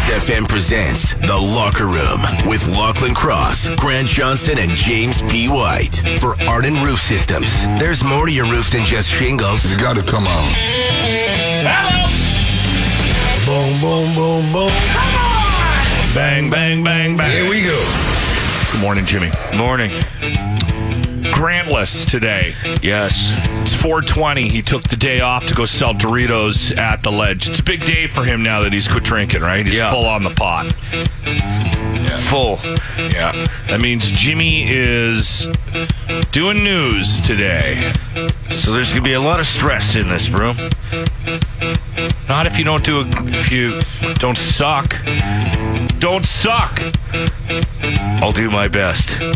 Cruise FM presents The Locker Room with Lachlan Cross, Grant Johnson, and James P. White. For Arden Roof Systems, there's more to your roof than just shingles. You gotta come on. Boom, boom, boom, boom. Come on! Bang, bang, bang, bang. Here we go. Good morning, Jimmy. Morning. Grantless today. Yes. It's 420. He took the day off to go sell Doritos at the ledge. It's a big day for him now that he's quit drinking, right? He's Yeah. full on the pot. Full. Yeah. That means Jimmy is doing news today. So there's gonna be a lot of stress in this room. Not if you don't do it, if you don't suck. Don't suck. I'll do my best. All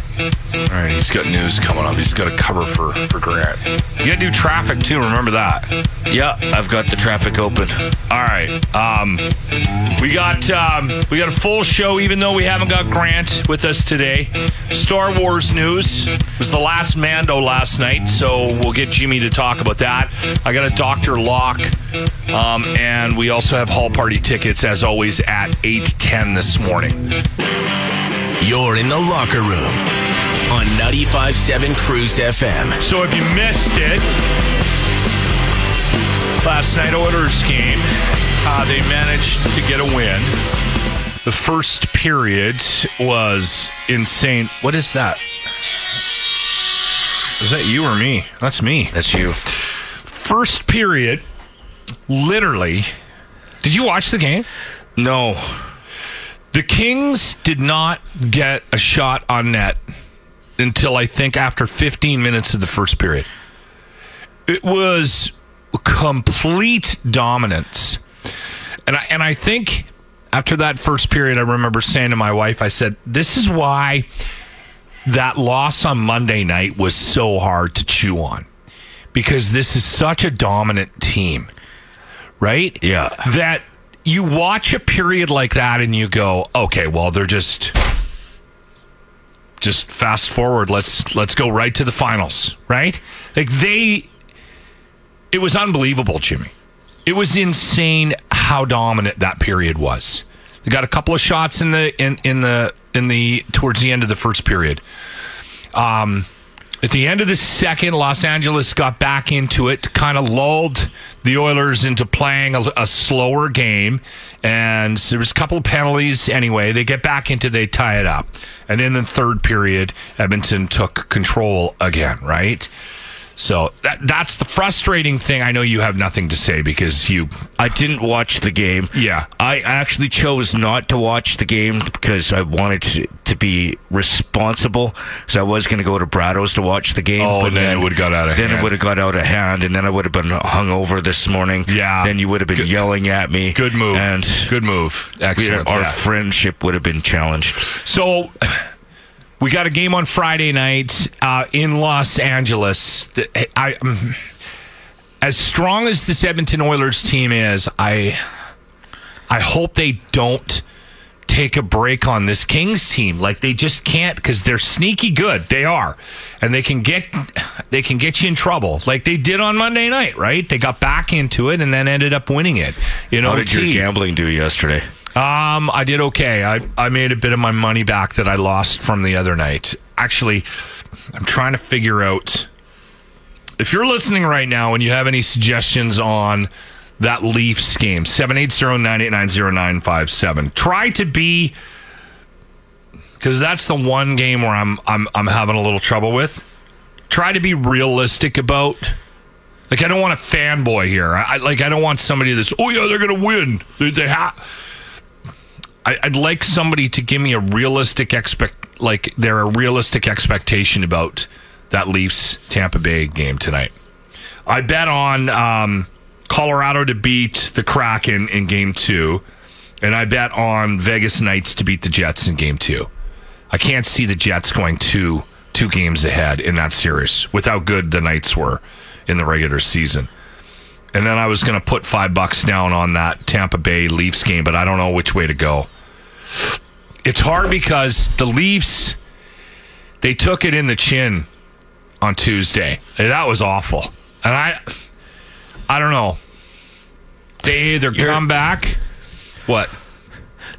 right, he's got news coming up. He's got a cover for, for Grant. You got to do traffic too. Remember that. Yeah, I've got the traffic open. All right. Um, we got um, we got a full show, even though we haven't got Grant with us today. Star Wars news it was the last Mando last night, so we'll get Jimmy to talk about that. I got a Doctor Lock, um, and we also have Hall Party tickets as always at eight ten this morning. You're in The Locker Room on 95.7 Cruise FM. So if you missed it, last night Oilers game, uh, they managed to get a win. The first period was insane. What is that? Is that you or me? That's me. That's you. First period, literally. Did you watch the game? No. The Kings did not get a shot on net until I think after 15 minutes of the first period. It was complete dominance. And I and I think after that first period I remember saying to my wife I said this is why that loss on Monday night was so hard to chew on because this is such a dominant team. Right? Yeah. that you watch a period like that and you go, okay, well, they're just just fast forward. Let's let's go right to the finals, right? Like they, it was unbelievable, Jimmy. It was insane how dominant that period was. They got a couple of shots in the in in the in the towards the end of the first period. Um, at the end of the second, Los Angeles got back into it, kind of lulled the Oilers into playing a, a slower game, and there was a couple of penalties. Anyway, they get back into, they tie it up, and in the third period, Edmonton took control again. Right. So that that's the frustrating thing. I know you have nothing to say because you, I didn't watch the game. yeah, I actually chose not to watch the game because I wanted to, to be responsible. So I was going to go to Brado's to watch the game. Oh, but and then it would've got out of Then hand. it would have got out of hand, and then I would have been hungover this morning. Yeah. Then you would have been Good- yelling at me. good move, And good move, excellent. our yeah. friendship would have been challenged. So we got a game on Friday night uh, in Los Angeles. I, um, as strong as this Edmonton Oilers team is, I I hope they don't take a break on this Kings team. Like they just can't because they're sneaky good. They are, and they can get they can get you in trouble like they did on Monday night. Right? They got back into it and then ended up winning it. You know, How did your gambling do yesterday? Um, I did okay. I, I made a bit of my money back that I lost from the other night. Actually, I'm trying to figure out if you're listening right now and you have any suggestions on that Leafs game, 780-989-0957. Try to be because that's the one game where I'm I'm I'm having a little trouble with. Try to be realistic about like I don't want a fanboy here. I, like I don't want somebody that's oh yeah they're gonna win. They, they have. I, I'd like somebody to give me a realistic expect like they're a realistic expectation about that Leafs Tampa Bay game tonight. I bet on um, Colorado to beat the Kraken in game two. and I bet on Vegas Knights to beat the Jets in game two. I can't see the Jets going two two games ahead in that series with how good the Knights were in the regular season. And then I was going to put five bucks down on that Tampa Bay Leafs game, but I don't know which way to go. It's hard because the Leafs they took it in the chin on Tuesday. And that was awful. And I I don't know. They either You're- come back. What?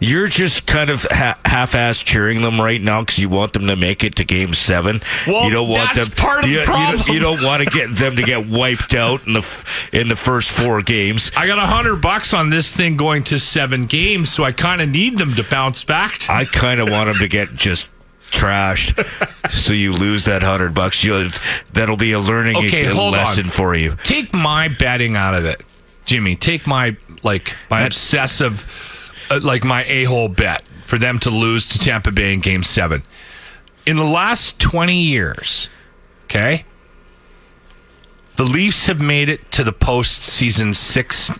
You're just kind of ha- half-ass cheering them right now because you want them to make it to Game Seven. Well, you don't want that's them. part of you, the you don't- problem. You don't, want to get them to get wiped out in the in the first four games. I got a hundred bucks on this thing going to seven games, so I kind of need them to bounce back. To I kind of want them to get just trashed, so you lose that hundred bucks. You that'll be a learning Okay, lesson on. for you. take my betting out of it, Jimmy. Take my like my That- obsessive, uh, like my a hole bet for them to lose to Tampa Bay in Game Seven. In the last twenty years, okay, the Leafs have made it to the postseason six.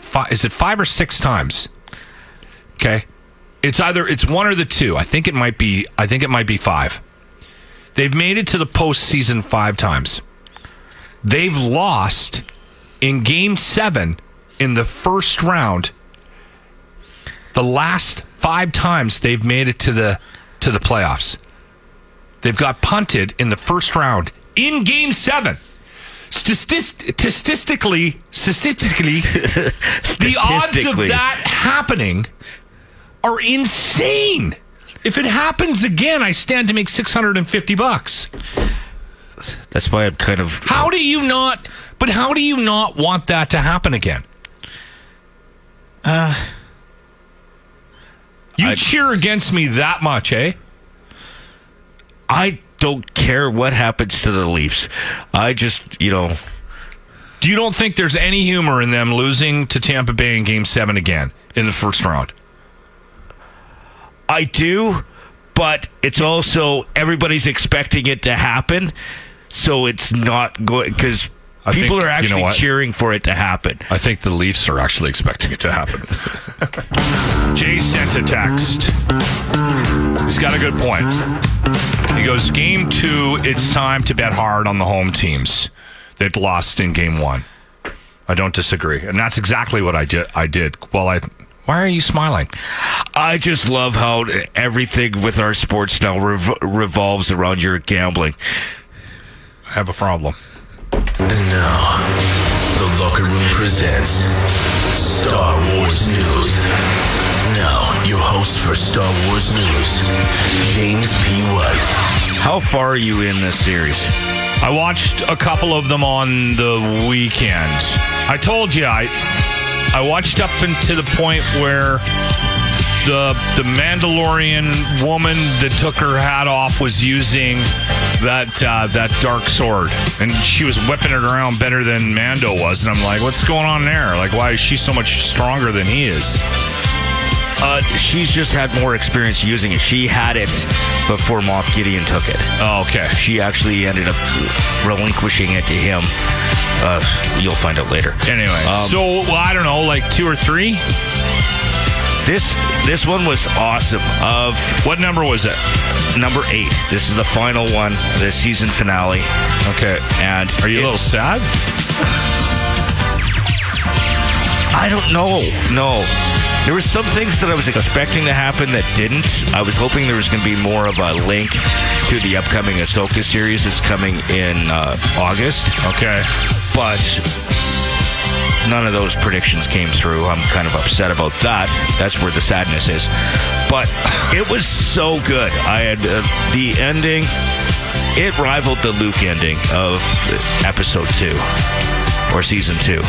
Five, is it five or six times? Okay, it's either it's one or the two. I think it might be. I think it might be five. They've made it to the postseason five times. They've lost in game seven in the first round. The last five times they've made it to the to the playoffs. They've got punted in the first round in game seven. Statist- statistically, statistically, the odds of that happening are insane. If it happens again, I stand to make 650 bucks. That's why I'm kind of How do you not? But how do you not want that to happen again? Uh, you I- cheer against me that much, eh? I don't care what happens to the Leafs. I just, you know, Do You don't think there's any humor in them losing to Tampa Bay in Game Seven again in the first round? I do, but it's also everybody's expecting it to happen, so it's not going because I people think- are you know actually cheering for it to happen. I think the Leafs are actually expecting it to happen. Jay sent a text. He's got a good point. He goes, Game two, it's time to bet hard on the home teams that lost in game one. I don't disagree. And that's exactly what I did. I did. Well, I. Why are you smiling? I just love how everything with our sports now rev- revolves around your gambling. I have a problem. And now, the locker room presents Star Wars News. Now, your host for Star Wars News, James P. White. How far are you in this series? I watched a couple of them on the weekend. I told you I I watched up into the point where the the Mandalorian woman that took her hat off was using that uh, that dark sword, and she was whipping it around better than Mando was. And I'm like, what's going on there? Like, why is she so much stronger than he is? Uh, she's just had more experience using it. She had it before Moff Gideon took it. Oh, okay. She actually ended up relinquishing it to him. Uh, you'll find out later. Anyway, Um, so well, I don't know, like two or three. This this one was awesome. Of What number was it? number eight, this is the final one, the season finale. Okay. And Are you it- a little sad? I don't know. No. There were some things that I was expecting to happen that didn't. I was hoping there was going to be more of a link to the upcoming Ahsoka series that's coming in uh, August, Okay. but none of those predictions came through. I'm kind of upset about that. That's where the sadness is. But it was so good. I had uh, the ending. It rivaled the Luke ending of episode two or season two.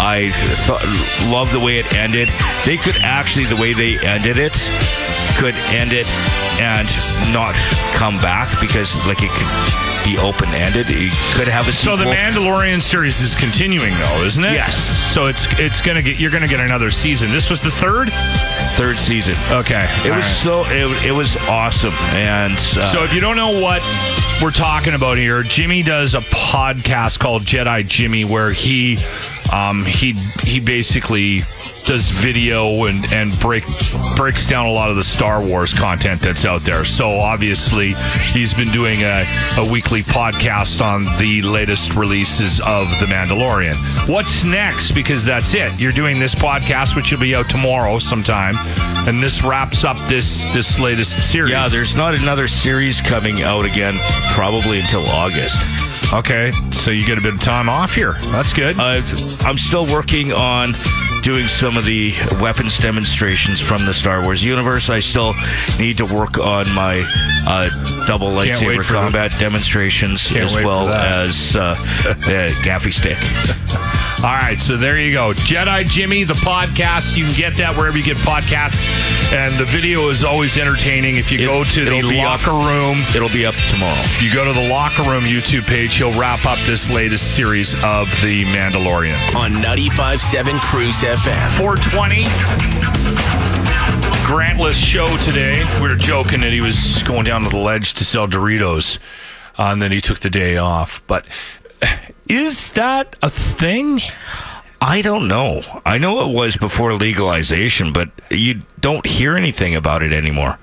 I thought, love the way it ended. They could actually, the way they ended it, could end it and not come back because like it could be open ended. It could have a So the Mandalorian series is continuing though, isn't it? Yes. So it's it's gonna get you're gonna get another season. This was the third. third season. Okay. It All was right. so it, it was awesome and uh, So if you don't know what we're talking about here. Jimmy does a podcast called Jedi Jimmy, where he um, he he basically does video and and break breaks down a lot of the Star Wars content that's out there. So obviously, he's been doing a, a weekly podcast on the latest releases of The Mandalorian. What's next? Because that's it. You're doing this podcast, which will be out tomorrow sometime, and this wraps up this this latest series. Yeah, there's not another series coming out again, probably until August. Okay, so you get a bit of time off here. That's good. I've, I'm still working on doing some of the weapons demonstrations from the Star Wars universe. I still need to work on my uh, double lightsaber combat demonstrations Can't as well as uh, the gaffi stick. All right, so there you go. Jedi Jimmy, the podcast. You can get that wherever you get podcasts. And the video is always entertaining. If you It- go to the it'll up. locker room, It'll be up tomorrow. you go to the locker room YouTube page, he'll wrap up this latest series of The Mandalorian. On 95.7 Cruise FM. 420. Grantless show today. We were joking that he was going down to the ledge to sell Doritos, uh, and then he took the day off. But is that a thing? I don't know. I know it was before legalization, but you don't hear anything about it anymore.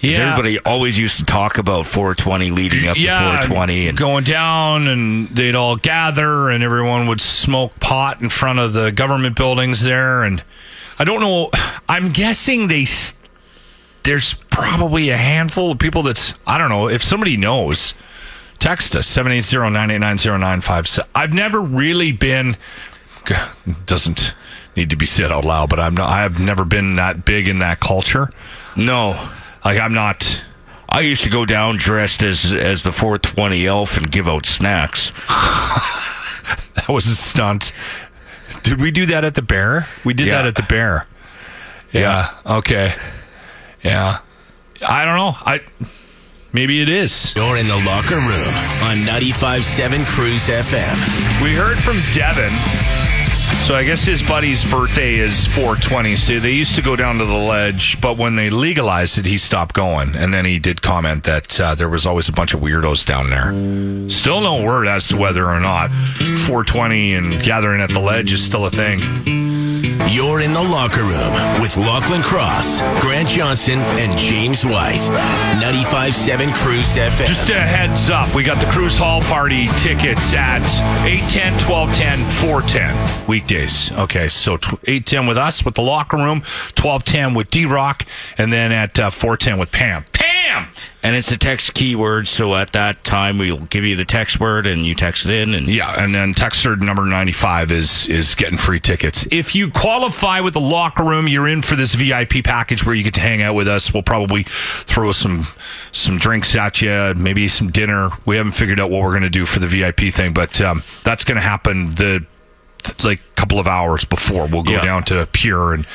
'Cause Everybody always used to talk about 420 leading up to 420 and going down, and they'd all gather, and everyone would smoke pot in front of the government buildings there. And I don't know. I'm guessing they. There's probably a handful of people that's I don't know if somebody knows. Text us 780-989-0957. I've never really been. Doesn't need to be said out loud, but I'm not. I have never been that big in that culture. no. Like I'm not. I used to go down dressed as as the 420 elf and give out snacks. That was a stunt. Did we do that at the bear? We did Yeah. that at the bear. Yeah. Okay. Yeah. I don't know. I maybe it is. You're in the locker room on 95.7 Cruise FM. We heard from Devin. So I guess his buddy's birthday is 420. So they used to go down to the ledge, but when they legalized it, he stopped going. And then he did comment that uh, there was always a bunch of weirdos down there. Still no word as to whether or not 420 and gathering at the ledge is still a thing. You're in the locker room with Lachlan Cross, Grant Johnson, and James White. 95.7 Cruise FM. Just a heads up, we got the Cruise Hall Party tickets at 810, 1210, 410 weekdays. Okay, so tw- 810 with us with the locker room, 1210 with D Rock, and then at uh, 410 with Pam. Pam! And it's a text keyword, so at that time we'll give you the text word and you text it in and Yeah, and then texter number 95 is is getting free tickets. If you qualify with the locker room, you're in for this VIP package where you get to hang out with us. We'll probably throw some some drinks at you, maybe some dinner. We haven't figured out what we're going to do for the VIP thing, but um, that's going to happen the like couple of hours before. We'll go Yeah. down to Pure and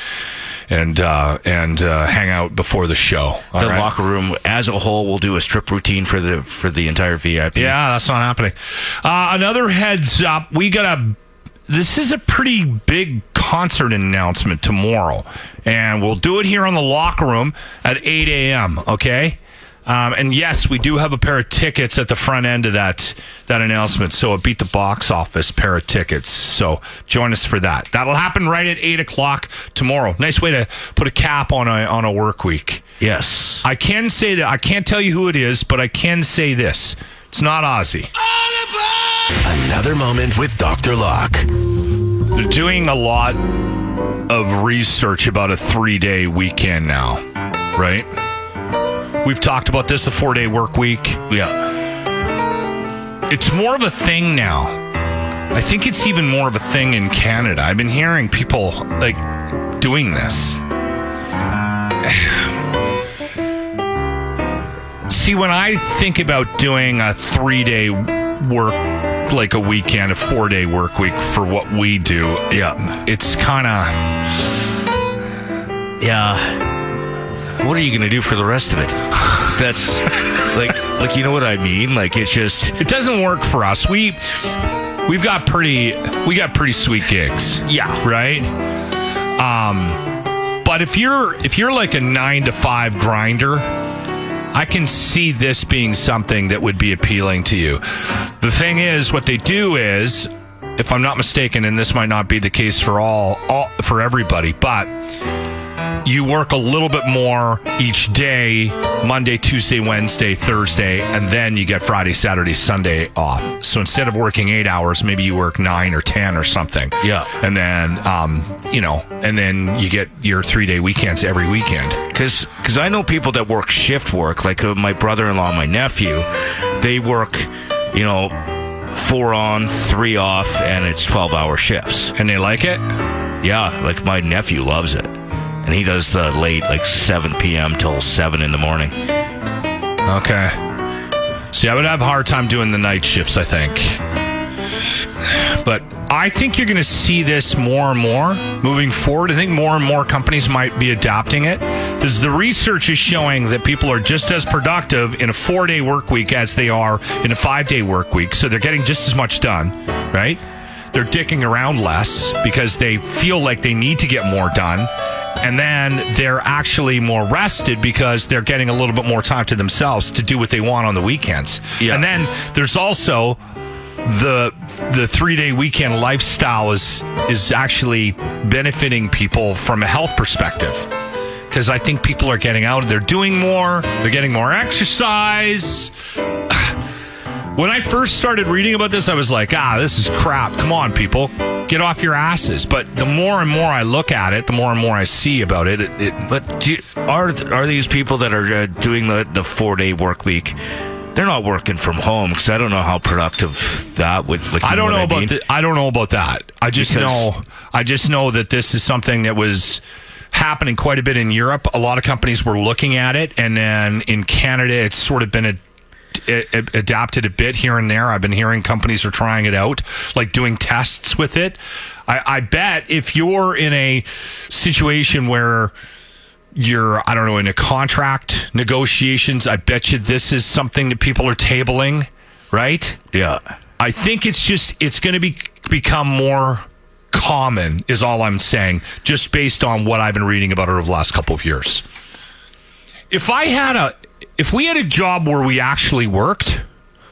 and uh, and uh, hang out before the show. The right? locker room as a whole will do a strip routine for the for the entire VIP. Yeah, that's not happening. Uh, another heads up: we got a. This is a pretty big concert announcement tomorrow, and we'll do it here on the locker room at 8 a.m. Okay. Um, and yes, we do have a pair of tickets at the front end of that that announcement. So it beat the box office pair of tickets. So join us for that. That'll happen right at eight o'clock tomorrow. Nice way to put a cap on a on a work week. Yes. I can say that I can't tell you who it is, but I can say this: it's not Ozzy. Another moment with Dr. Locke. They're doing a lot of research about a three-day weekend now, right? We've talked about this, the four-day work week. Yeah. It's more of a thing now. I think it's even more of a thing in Canada. I've been hearing people like doing this. See, when I think about doing a three day work, like a weekend, a four day work week for what we do, Yeah. it's kind of. Yeah. What are you going to do for the rest of it? That's like like you know what I mean? Like it's just It doesn't work for us. We we've got pretty we got pretty sweet gigs. Yeah. Right? Um but if you're if you're like a 9 to 5 grinder, I can see this being something that would be appealing to you. The thing is, what they do is, if I'm not mistaken, and this might not be the case for all, all for everybody, but you work a little bit more each day Monday, Tuesday, Wednesday, Thursday, and then you get Friday, Saturday, Sunday off. So instead of working eight hours, maybe you work nine or 10 or something. Yeah. And then, um, you know, and then you get your three day weekends every weekend. Because cause I know people that work shift work, like uh, my brother in law, my nephew, they work, you know, four on, three off, and it's 12 hour shifts. And they like it? Yeah, like my nephew loves it. And he does the late, like 7 p.m. till 7 in the morning. Okay. See, I would have a hard time doing the night shifts, I think. But I think you're going to see this more and more moving forward. I think more and more companies might be adopting it because the research is showing that people are just as productive in a four day work week as they are in a five day work week. So they're getting just as much done, right? They're dicking around less because they feel like they need to get more done. And then they're actually more rested because they're getting a little bit more time to themselves to do what they want on the weekends. Yeah. And then there's also the the three day weekend lifestyle is is actually benefiting people from a health perspective because I think people are getting out. They're doing more. They're getting more exercise. When I first started reading about this, I was like, ah, this is crap. Come on, people. Get off your asses. But the more and more I look at it, the more and more I see about it. it, it But you, are are these people that are uh, doing the, the four day work week? They're not working from home because I don't know how productive that would. Like, I don't know, about mean? the, I don't know about that. I just Because- know I just know that this is something that was happening quite a bit in Europe. A lot of companies were looking at it, and then in Canada, it's sort of been a a- adapted a bit here and there. I've been hearing companies are trying it out, like doing tests with it. I, I bet if you're in a situation where you're, I don't know, in a contract negotiations, I bet you this is something that people are tabling, right? Yeah. I think it's just it's going to be become more common is all I'm saying just based on what I've been reading about over the last couple of years. If I had a if we had a job where we actually worked,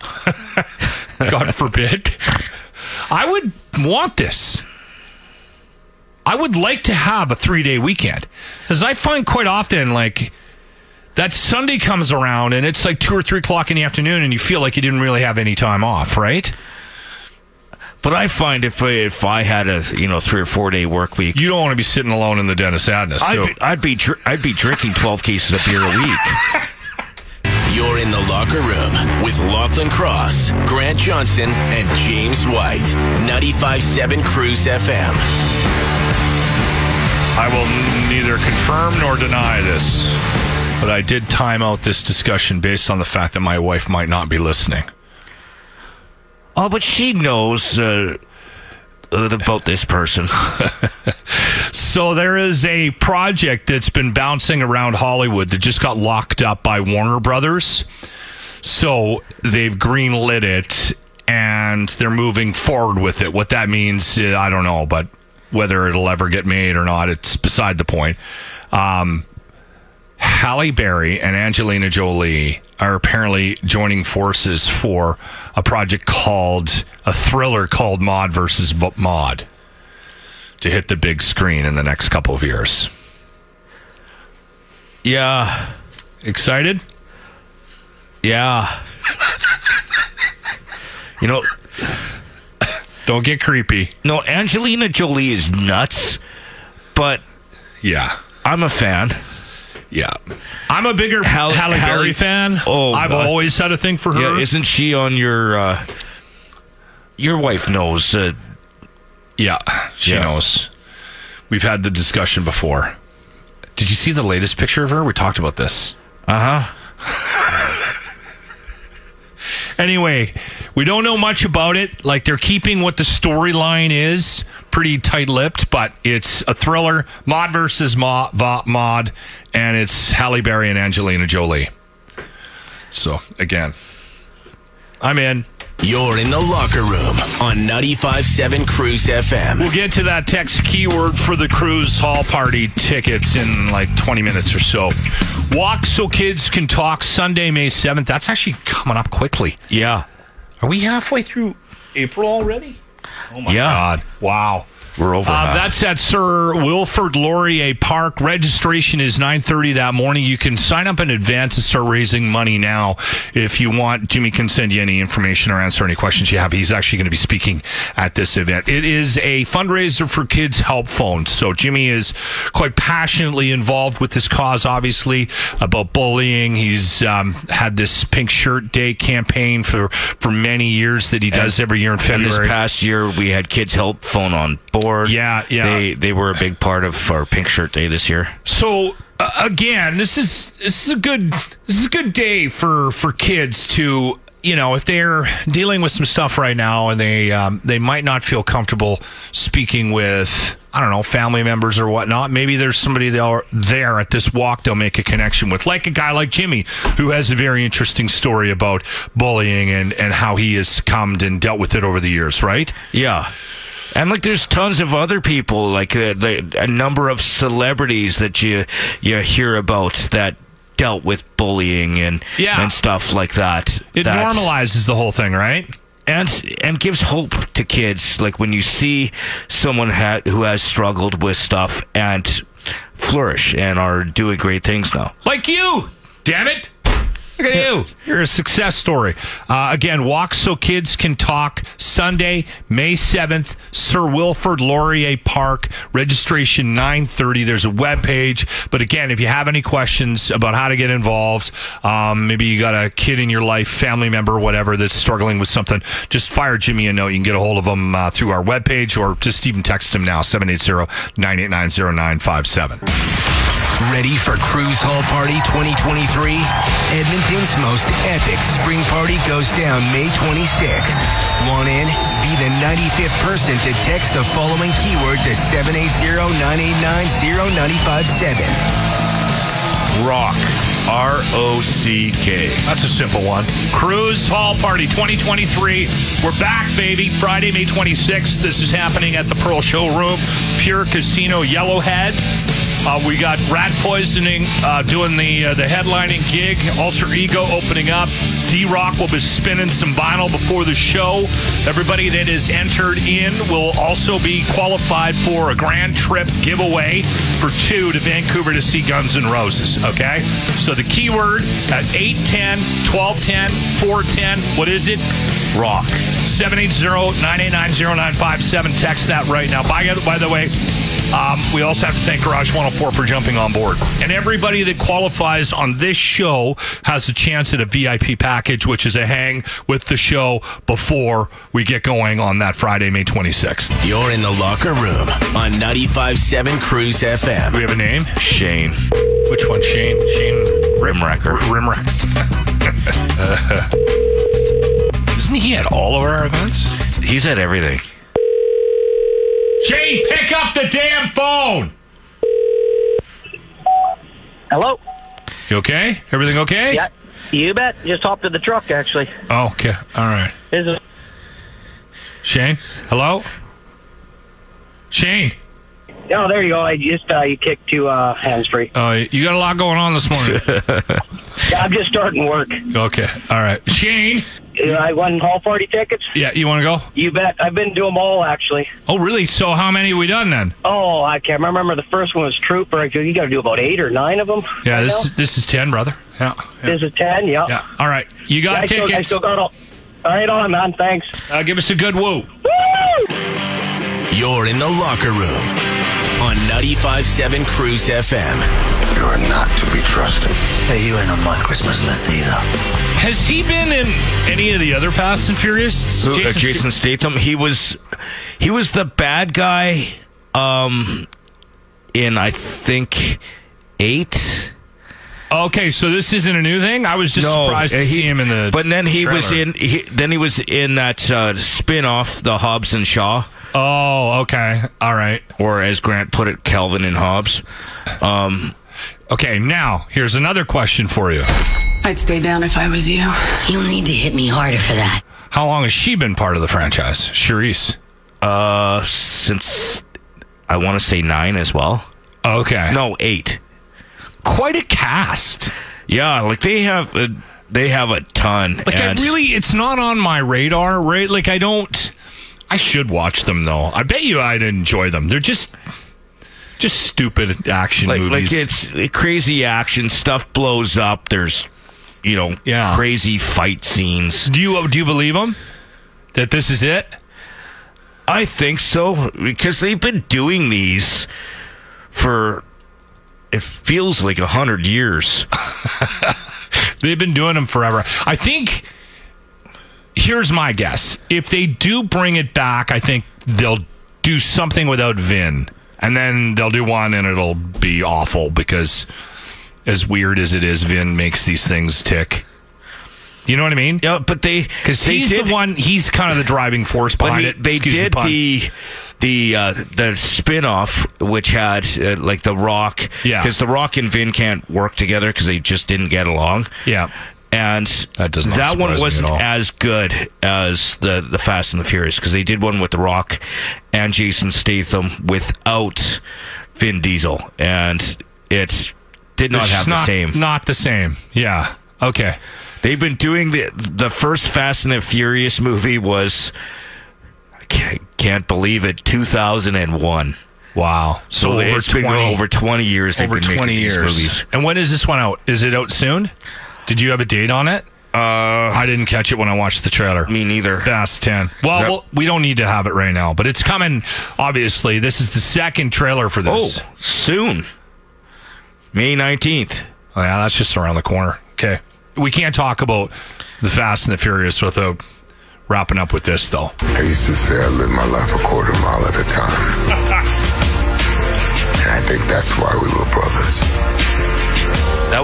God forbid, I would want this. I would like to have a 3-day weekend. As I find quite often like that Sunday comes around and it's like two or three o'clock in the afternoon, and you feel like you didn't really have any time off, right? But I find if I, if I had a you know three or four day work week, You don't want to be sitting alone in the den of sadness. I'd so- be, I'd be dr- I'd be drinking twelve cases of beer a week. You're in the locker room with Lachlan Cross, Grant Johnson, and James White. 95.7 Cruise FM. I will neither confirm nor deny this, but I did time out this discussion based on the fact that my wife might not be listening. Oh, but she knows uh, uh, about this person. So there is a project that's been bouncing around Hollywood that just got locked up by Warner Brothers. So they've greenlit it and they're moving forward with it. What that means, uh, I don't know, but whether it'll ever get made or not, it's beside the point. Um, Halle Berry and Angelina Jolie are apparently joining forces for a project called a thriller called Maude versus V- Maude to hit the big screen in the next couple of years. yeah, Excited? yeah. you know, Don't get creepy. no, Angelina Jolie is nuts, but Yeah. I'm a fan. Yeah. I'm a bigger Halle- Halle, Halle- Berry fan. Oh, I've God. always had a thing for her. Yeah, isn't she on your? Uh, your wife knows. Uh, Yeah, she Yeah. knows. We've had the discussion before. Did you see the latest picture of her? We talked about this. uh huh. Anyway, we don't know much about it. Like they're keeping what the storyline is pretty tight-lipped, but it's a thriller, Maude versus Maude, Maude, and it's Halle Berry and Angelina Jolie. So again, I'm in. You're in the locker room on 95.7 Cruise FM. We'll get to that text keyword for the cruise hall party tickets in like 20 minutes or so. Walk so kids can talk Sunday, May 7th. That's actually coming up quickly. Yeah. Are we halfway through April already? Oh my Yeah. God. Wow. We're over. Uh, that's at Sir Wilfrid Laurier Park. Registration is 9.30 that morning. You can sign up in advance and start raising money now if you want. Jimmy can send you any information or answer any questions you have. He's actually going to be speaking at this event. It is a fundraiser for Kids Help Phones. So Jimmy is quite passionately involved with this cause, obviously, about bullying. He's um, had this Pink Shirt Day campaign for, for many years that he does every year in February. this past year, we had Kids Help Phone on board. Yeah, yeah. They they were a big part of our Pink Shirt Day this year. So uh, again, this is this is a good this is a good day for for kids to you know if they're dealing with some stuff right now and they um, they might not feel comfortable speaking with I don't know family members or whatnot. Maybe there's somebody there at this walk they'll make a connection with, like a guy like Jimmy who has a very interesting story about bullying and and how he has succumbed and dealt with it over the years. Right? Yeah. And like, there's tons of other people, like uh, the, a number of celebrities that you you hear about that dealt with bullying and Yeah. and stuff like that. It That's- normalizes the whole thing, right? and and gives hope to kids. Like when you see someone ha- who has struggled with stuff and flourish and are doing great things now. Like you, damn it. Look at you. You're a success story. Uh, again, Walk So Kids Can Talk, Sunday, May 7th, Sir Wilfrid Laurier Park. Registration 930. There's a web page. But again, if you have any questions about how to get involved, um, maybe you got a kid in your life, family member, whatever, that's struggling with something, just fire Jimmy a note. You can get a hold of him uh, through our webpage or just even text him now, 780-989-0957. Ready for Cruise Hall Party 2023? Edmonton's most epic spring party goes down May 26th. Want in? Be the 95th person to text the following keyword to 780-989-0957. Rock, R O C K. That's a simple one. Cruise Hall Party 2023. We're back, baby. Friday, May 26th. This is happening at the Pearl Showroom, Pure Casino Yellowhead. Uh, we got Rat Poisoning uh, doing the uh, the headlining gig. Alter Ego opening up. D Rock will be spinning some vinyl before the show. Everybody that is entered in will also be qualified for a grand trip giveaway for two to Vancouver to see Guns N' Roses. Okay, so the keyword at 810, 1210, 410. What is it? Rock. 780-989-0957. Text that right now. By, by the way, um, we also have to thank Garage 104 for jumping on board. And everybody that qualifies on this show has a chance at a VIP package, which is a hang with the show before we get going on that Friday, May 26th. You're in the locker room on 95.7 Cruise FM. we have a name? Shane. Which one? Shane? Shane Rimwrecker. Rimmer. Isn't he at all of our events? He's at everything. Shane, pick up the damn phone! Hello. You okay? Everything okay? Yeah, you bet. Just hopped in the truck, actually. Oh, okay. All right. Is Shane? Hello? Shane? oh, there you go. I just uh, you kicked to uh, hands free. Uh, you got a lot going on this morning. Yeah, I'm just starting work. okay. All right. Shane? I won hall party tickets. Yeah, you want to go? You bet. I've been to them all actually. Oh, really? So how many have we done then? Oh, I can't remember. The first one was Trooper. I feel You got to do about eight or nine of them. Yeah, right this now. is, this is 10, brother. Yeah. Yeah. This is ten. Yeah. yeah. All right. You got Yeah, got I, still, I tickets. still got all. All right, on man. Thanks. uh, give us a good woo. You're in the locker room on 95.7 Cruise FM. You are not to be trusted. Hey, you ain't on my Christmas list either. Has he been in any of the other Fast and Furious? Who- uh, Jason Statham. He was he was the bad guy um in I think eight. Okay, so this isn't a new thing? I was just surprised to he- see him in the. But then he was in. He, then he was in that uh, spin-off, the Hobbs and Shaw, Oh, okay. All right. or as Grant put it, Calvin and Hobbes. Um, Okay, now here's another question for you. I'd stay down if I was you. You'll need to hit me harder for that. How long has she been part of the franchise, Charlize? Uh, since I want to say nine as well. Okay, No, eight. quite a cast. Yeah, like they have a, they have a ton. Like and I really, it's not on my radar, right? Like I don't. I should watch them though. I bet you I'd enjoy them. They're just, just stupid action like movies. like it's crazy action stuff blows up. There's you know Yeah. crazy fight scenes. do you do you believe them that this is it? I think so because they've been doing these for it feels like a hundred years. They've been doing them forever. I think. Here's my guess. If they do bring it back, I think they'll do something without Vin, and then they'll do one, and it'll be awful because, as weird as it is, Vin makes these things tick. You know what I mean? Yeah, but they Because he's did- the one. He's kind of the driving force behind he, it. they Excuse did the, the the uh, the spin-off which had uh, like the rock Yeah. because the rock and vin can't work together because they just didn't get along Yeah. And That that one wasn't as good as the the fast and the furious because they did one with the rock and jason statham without vin diesel and it did not It's have the not, same Not the same. Yeah. Okay. They've been doing the the first Fast and the Furious movie was I can't, can't believe it 2001. Wow. So, over it's been 20 over 20 years over 20 years. movies. And when is this one out? Is it out soon? Did you have a date on it? Uh, I didn't catch it when I watched the trailer. me neither. Fast 10. Well, Yep. well, we don't need to have it right now, but it's coming. Obviously, this is the second trailer for this. Oh, this. soon. May 19th. Oh, yeah, that's just around the corner. Okay. We can't talk about the Fast and the Furious without wrapping up with this, though. I used to say I live my life a quarter mile at a time. and I think that's why we were brothers.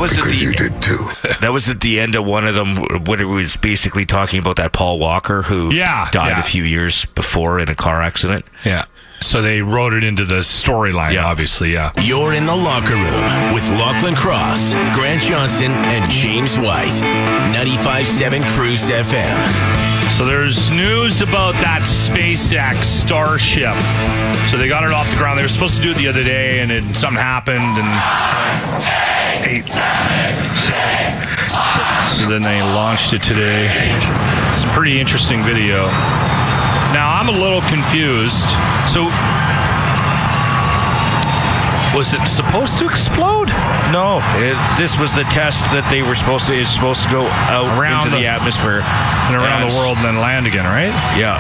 That was at Because you the did too. that was at the end of one of them when it was basically talking about that Paul Walker who Yeah, died yeah. a few years before in a car accident. Yeah. So they wrote it into the storyline, Yeah. obviously, yeah. You're in the locker room with Lachlan Cross, Grant Johnson, and James White. 95.7 Cruise FM. So there's news about that SpaceX Starship. So they got it off the ground. They were supposed to do it the other day, and then something happened, and so then they launched it today. It's a pretty interesting video. Now I'm a little confused. So was it supposed to explode? No, it, this was the test that they were supposed to. It's supposed to go out Around into the, the- atmosphere And around the world and then land again, right? Yeah,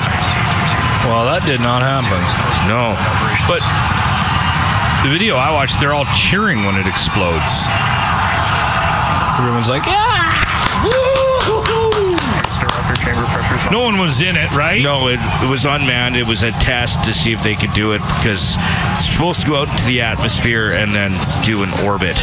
Well, that did not happen. no, But the video I watched, they're all cheering when it explodes. Everyone's like, yeah! No one was in it, right? no. It, it was unmanned. It was a test to see if they could do it because it's supposed to go out into the atmosphere and then do an orbit.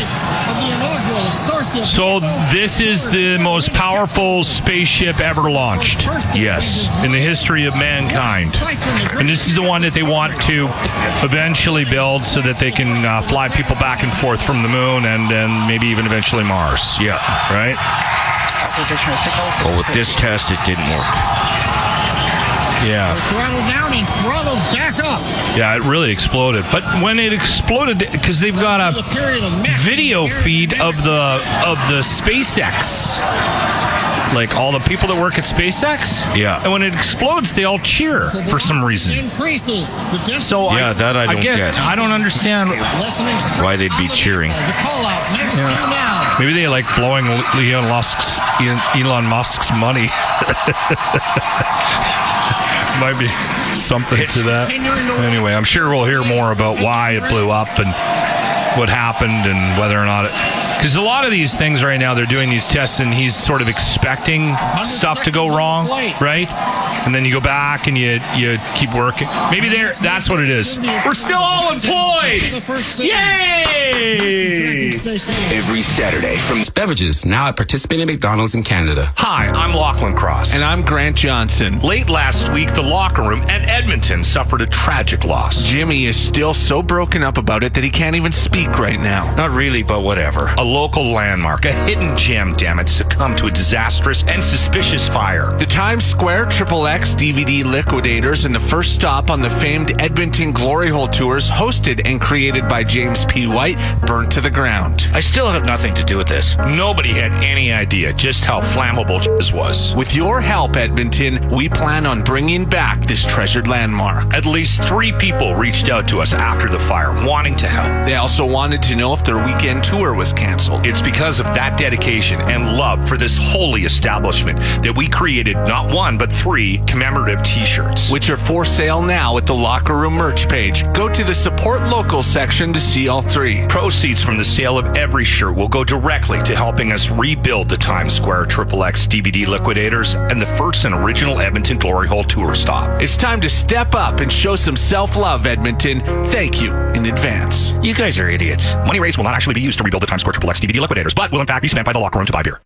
So this is the most powerful spaceship ever launched Yes. in the history of mankind. And this is the one that they want to eventually build so that they can uh, fly people back and forth from the moon and, then maybe even eventually Mars. Yeah. Right? Well, with this test, it didn't work. Yeah. Throttle down and throttle back up. Yeah, it really exploded. But when it exploded, because they've got a period of max- video feed of the of the SpaceX, like all the people that work at SpaceX. Yeah. And when it explodes, they all cheer So for some loss reason. Increases the distance. So Yeah, that I don't get. I don't understand. Why they'd be cheering. The call out next Yeah. yeah. now. Maybe they like blowing Elon Musk's Elon Musk's money. Might be something to that. Anyway, I'm sure we'll hear more about why it blew up and what happened and whether or not it. Because a lot of these things right now, they're doing these tests and he's sort of expecting stuff to go wrong, right? And then you go back and you you keep working. Maybe there, that's what it is. We're still all employed. The first stage. Yay! Every Saturday from Beverages now at participating McDonald's in Canada. Hi, I'm Lachlan Cross. And I'm Grant Johnson. Late last week, the locker room at Edmonton suffered a tragic loss. Jimmy is still so broken up about it that he can't even speak right now. Not really, but whatever. A local landmark, a hidden gem, damn it, succumbed to a disastrous and suspicious fire. The Times Square Triple X DVD Liquidators and the first stop on the famed Edmonton Glory Hole tours, hosted and created by James P. White, burnt to the ground. I still have nothing to do with this. Nobody had any idea just how flammable this was. With your help, Edmonton, we plan on bringing back this treasured landmark. At least three people reached out to us after the fire, wanting to help. They also wanted to know their weekend tour was canceled. It's because of that dedication and love for this holy establishment that we created not one, but three commemorative t shirts. Which are for sale now at the Locker Room merch page. Go to the Support Local section to see all three. Proceeds from the sale of every shirt will go directly to helping us rebuild the Times Square Triple X DVD Liquidators and the first and original Edmonton Glory Hole tour stop. It's time to step up and show some self love, Edmonton. Thank you in advance. You guys are idiots. Money raised will not actually be used to rebuild the Times Square Triple X DVD Liquidators, but will in fact be spent by the locker room to buy beer.